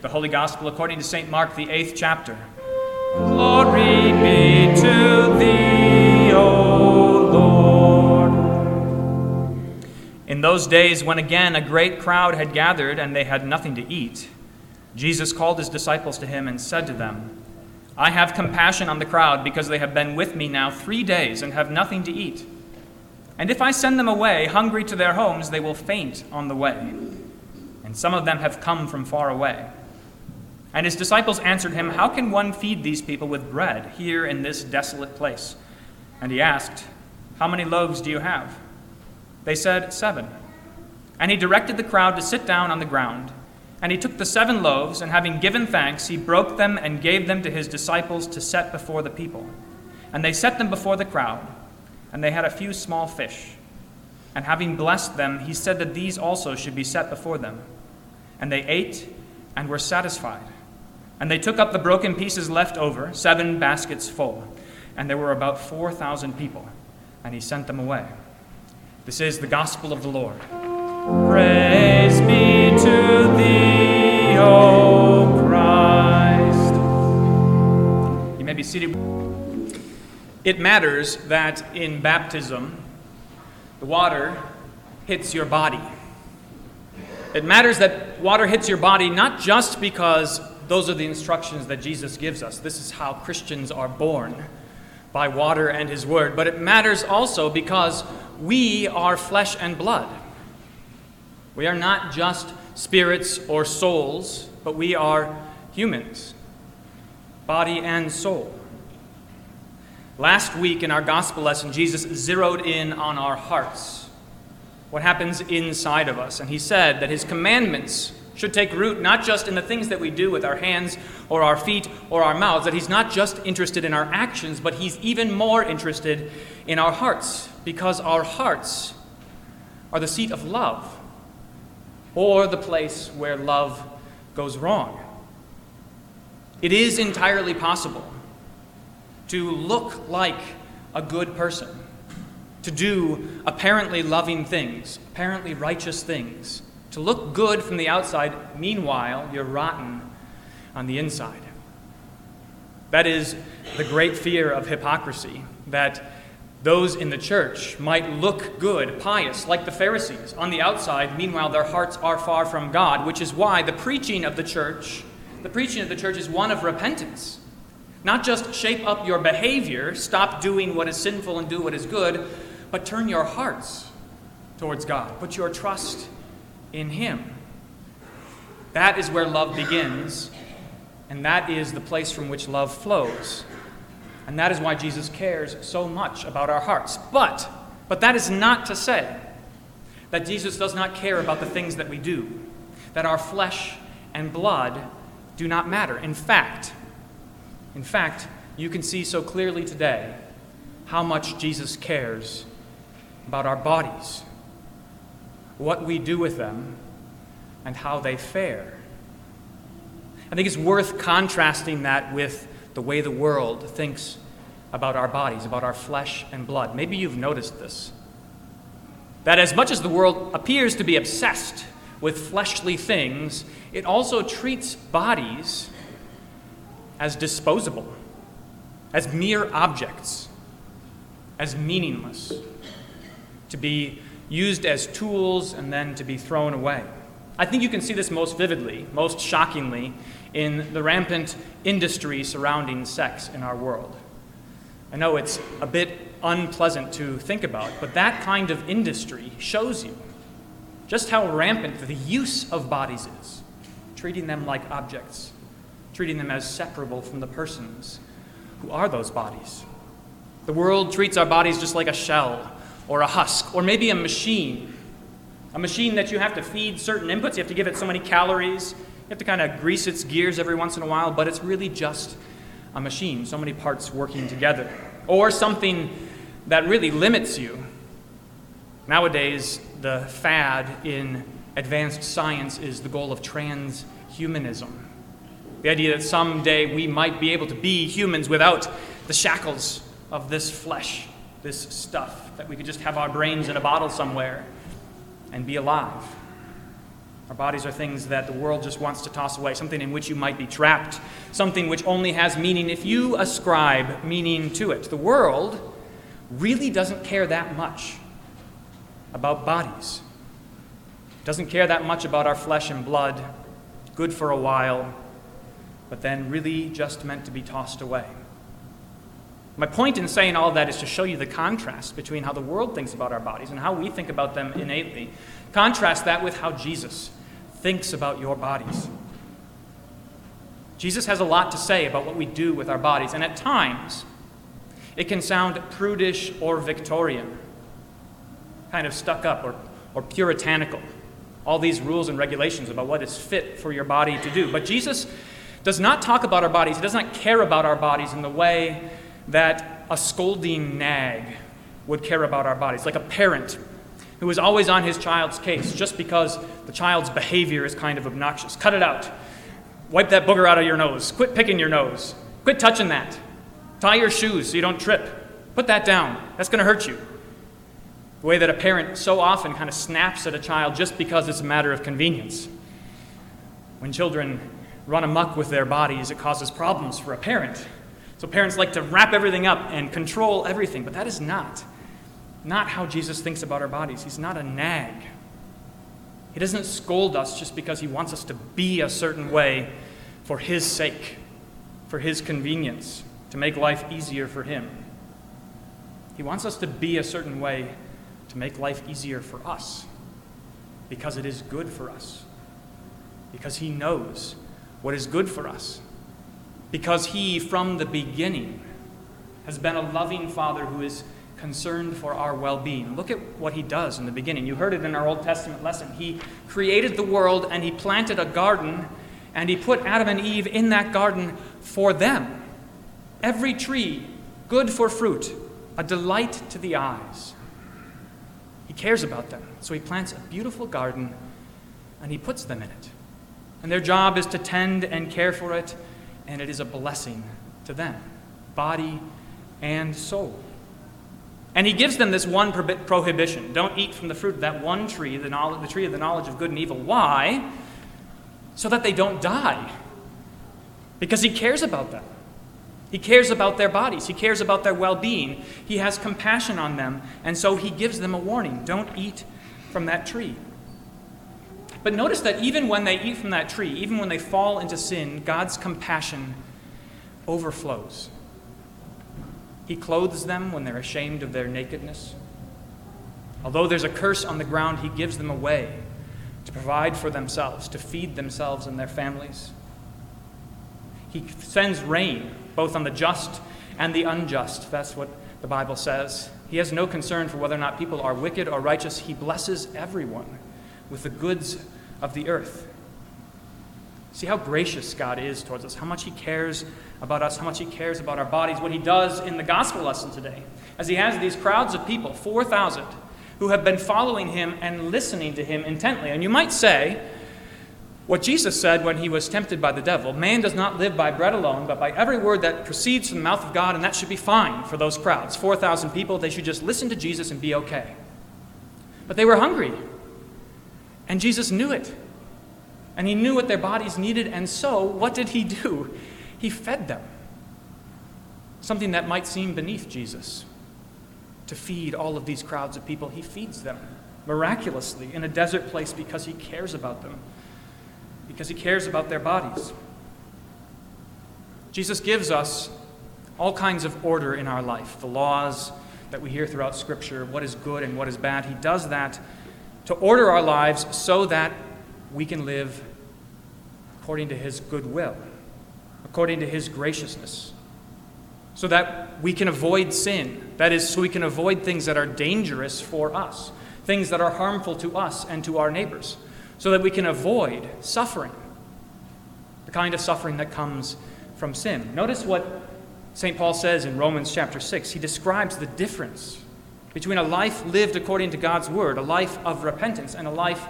The Holy Gospel according to St. Mark, the eighth chapter. Glory be to thee, O Lord. In those days, when again a great crowd had gathered and they had nothing to eat, Jesus called his disciples to him and said to them, I have compassion on the crowd because they have been with me now three days and have nothing to eat. And if I send them away hungry to their homes, they will faint on the way. And some of them have come from far away. And his disciples answered him, How can one feed these people with bread here in this desolate place? And he asked, How many loaves do you have? They said, Seven. And he directed the crowd to sit down on the ground. And he took the seven loaves, and having given thanks, he broke them and gave them to his disciples to set before the people. And they set them before the crowd. And they had a few small fish. And having blessed them, he said that these also should be set before them. And they ate and were satisfied. And they took up the broken pieces left over, seven baskets full. And there were about 4,000 people. And he sent them away. This is the gospel of the Lord. Praise be to thee, O Christ. You may be seated. It matters that in baptism, the water hits your body. It matters that water hits your body not just because those are the instructions that Jesus gives us. This is how Christians are born by water and his word. But it matters also because we are flesh and blood. We are not just spirits or souls, but we are humans, body and soul. Last week in our gospel lesson, Jesus zeroed in on our hearts, what happens inside of us. And he said that his commandments should take root not just in the things that we do with our hands or our feet or our mouths, that he's not just interested in our actions, but he's even more interested in our hearts, because our hearts are the seat of love or the place where love goes wrong. It is entirely possible to look like a good person, to do apparently loving things, apparently righteous things, to look good from the outside, meanwhile, you're rotten on the inside. That is the great fear of hypocrisy, that those in the church might look good, pious, like the Pharisees on the outside, meanwhile, their hearts are far from God, which is why the preaching of the church, the preaching of the church is one of repentance. Not just shape up your behavior, stop doing what is sinful and do what is good, but turn your hearts towards God. Put your trust in Him. That is where love begins, and that is the place from which love flows. And that is why Jesus cares so much about our hearts. But, but that is not to say that Jesus does not care about the things that we do, that our flesh and blood do not matter. In fact, in fact, you can see so clearly today how much Jesus cares about our bodies, what we do with them, and how they fare. I think it's worth contrasting that with the way the world thinks about our bodies, about our flesh and blood. Maybe you've noticed this. That as much as the world appears to be obsessed with fleshly things, it also treats bodies as disposable, as mere objects, as meaningless, to be used as tools and then to be thrown away. I think you can see this most vividly, most shockingly, in the rampant industry surrounding sex in our world. I know it's a bit unpleasant to think about, but that kind of industry shows you just how rampant the use of bodies is, treating them like objects, treating them as separable from the persons who are those bodies. The world treats our bodies just like a shell or a husk or maybe a machine. A machine that you have to feed certain inputs, you have to give it so many calories, you have to kind of grease its gears every once in a while, but it's really just a machine, so many parts working together. Or something that really limits you. Nowadays, the fad in advanced science is the goal of transhumanism. The idea that someday we might be able to be humans without the shackles of this flesh, this stuff, that we could just have our brains in a bottle somewhere and be alive. Our bodies are things that the world just wants to toss away, something in which you might be trapped, something which only has meaning if you ascribe meaning to it. The world really doesn't care that much about bodies. Doesn't care that much about our flesh and blood, good for a while, but then really just meant to be tossed away. My point in saying all that is to show you the contrast between how the world thinks about our bodies and how we think about them innately. Contrast that with how Jesus thinks about your bodies. Jesus has a lot to say about what we do with our bodies, and at times it can sound prudish or Victorian, kind of stuck up or, or puritanical. All these rules and regulations about what is fit for your body to do. But Jesus does not talk about our bodies, he does not care about our bodies in the way that a scolding nag would care about our bodies, like a parent who is always on his child's case just because the child's behavior is kind of obnoxious. Cut it out. Wipe that booger out of your nose. Quit picking your nose. Quit touching that. Tie your shoes so you don't trip. Put that down. That's going to hurt you. The way that a parent so often kind of snaps at a child just because it's a matter of convenience. When children run amuck with their bodies, it causes problems for a parent. So parents like to wrap everything up and control everything, but that is not not how Jesus thinks about our bodies. He's not a nag. He doesn't scold us just because he wants us to be a certain way for his sake, for his convenience, to make life easier for him. He wants us to be a certain way to make life easier for us because it is good for us, because he knows what is good for us because he, from the beginning, has been a loving Father who is concerned for our well being. Look at what he does in the beginning. You heard it in our Old Testament lesson. He created the world and he planted a garden and he put Adam and Eve in that garden for them. Every tree, good for fruit, a delight to the eyes. He cares about them. So he plants a beautiful garden and he puts them in it. And their job is to tend and care for it and it is a blessing to them, body and soul. And he gives them this one prohibition don't eat from the fruit of that one tree, the, knowledge, the tree of the knowledge of good and evil. Why? So that they don't die. Because he cares about them. He cares about their bodies. He cares about their well being. He has compassion on them. And so he gives them a warning don't eat from that tree. But notice that even when they eat from that tree, even when they fall into sin, God's compassion overflows. He clothes them when they're ashamed of their nakedness. Although there's a curse on the ground, He gives them a way to provide for themselves, to feed themselves and their families. He sends rain, both on the just and the unjust. That's what the Bible says. He has no concern for whether or not people are wicked or righteous. He blesses everyone with the goods of the earth. See how gracious God is towards us, how much He cares about us, how much He cares about our bodies, what He does in the gospel lesson today. As He has these crowds of people, 4,000, who have been following Him and listening to Him intently. And you might say, what Jesus said when he was tempted by the devil man does not live by bread alone, but by every word that proceeds from the mouth of God, and that should be fine for those crowds. 4,000 people, they should just listen to Jesus and be okay. But they were hungry. And Jesus knew it. And he knew what their bodies needed, and so what did he do? He fed them. Something that might seem beneath Jesus. To feed all of these crowds of people, he feeds them miraculously in a desert place because he cares about them, because he cares about their bodies. Jesus gives us all kinds of order in our life, the laws that we hear throughout Scripture, what is good and what is bad. He does that to order our lives so that we can live according to His goodwill, according to His graciousness, so that we can avoid sin. That is, so we can avoid things that are dangerous for us, things that are harmful to us and to our neighbors, so that we can avoid suffering, the kind of suffering that comes from sin. Notice what St. Paul says in Romans chapter 6. He describes the difference between a life lived according to God's word, a life of repentance, and a life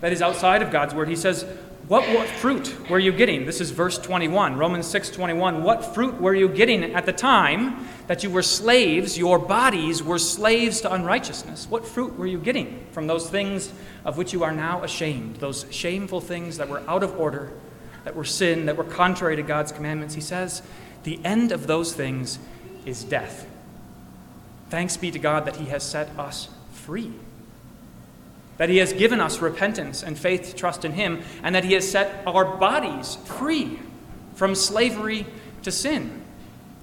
that is outside of God's word. He says, What, what fruit were you getting? This is verse 21, Romans 6 21. What fruit were you getting at the time that you were slaves? Your bodies were slaves to unrighteousness. What fruit were you getting from those things of which you are now ashamed? Those shameful things that were out of order, that were sin, that were contrary to God's commandments. He says, the end of those things is death. Thanks be to God that He has set us free that He has given us repentance and faith to trust in Him, and that He has set our bodies free from slavery to sin.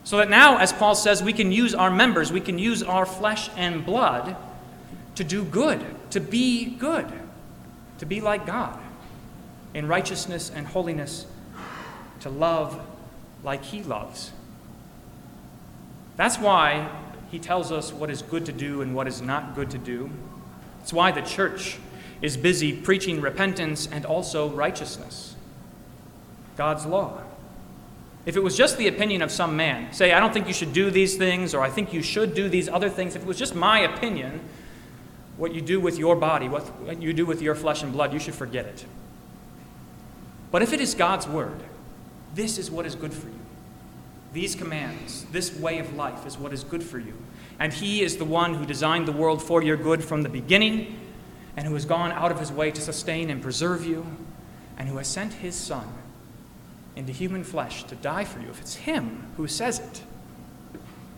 So that now, as Paul says, we can use our members, we can use our flesh and blood to do good, to be good, to be like God in righteousness and holiness, to love like He loves. That's why He tells us what is good to do and what is not good to do. It's why the church is busy preaching repentance and also righteousness, God's law. If it was just the opinion of some man, say, I don't think you should do these things, or I think you should do these other things, if it was just my opinion, what you do with your body, what you do with your flesh and blood, you should forget it. But if it is God's word, this is what is good for you. These commands, this way of life is what is good for you and He is the one who designed the world for your good from the beginning, and who has gone out of His way to sustain and preserve you, and who has sent His Son into human flesh to die for you. If it's Him who says it,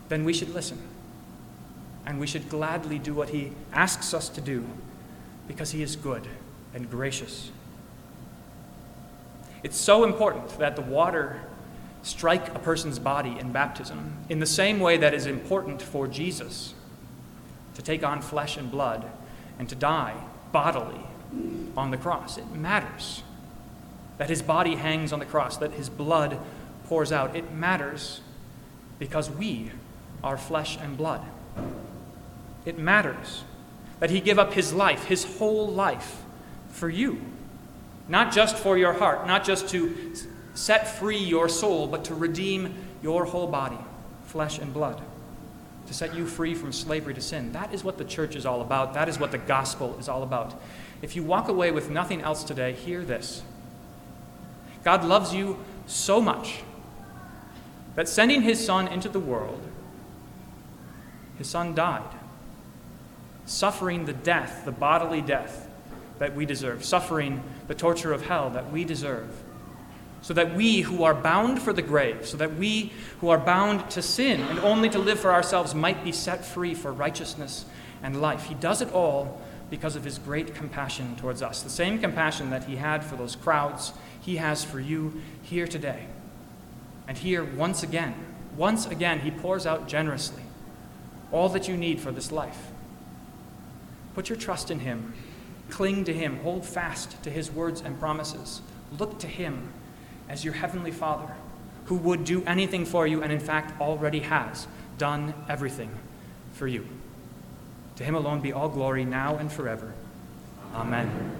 then we should listen. And we should gladly do what He asks us to do because He is good and gracious. It's so important that the water strike a person's body in baptism in the same way that is important for Jesus to take on flesh and blood and to die bodily on the cross. It matters that his body hangs on the cross, that his blood pours out. It matters because we are flesh and blood. It matters that he give up his life, his whole life, for you. Not just for your heart, not just to set free your soul, but to redeem your whole body, flesh and blood, to set you free from slavery to sin. That is what the church is all about. That is what the gospel is all about. If you walk away with nothing else today, hear this God loves you so much that sending his son into the world, his son died, suffering the death, the bodily death that we deserve, suffering the torture of hell that we deserve so that we who are bound for the grave, so that we who are bound to sin and only to live for ourselves might be set free for righteousness and life. He does it all because of his great compassion towards us. The same compassion that he had for those crowds, he has for you here today. And here, once again, once again, he pours out generously all that you need for this life. Put your trust in him. Cling to him. Hold fast to his words and promises. Look to him as your heavenly Father, who would do anything for you and, in fact, already has done everything for you. To him alone be all glory now and forever. Amen.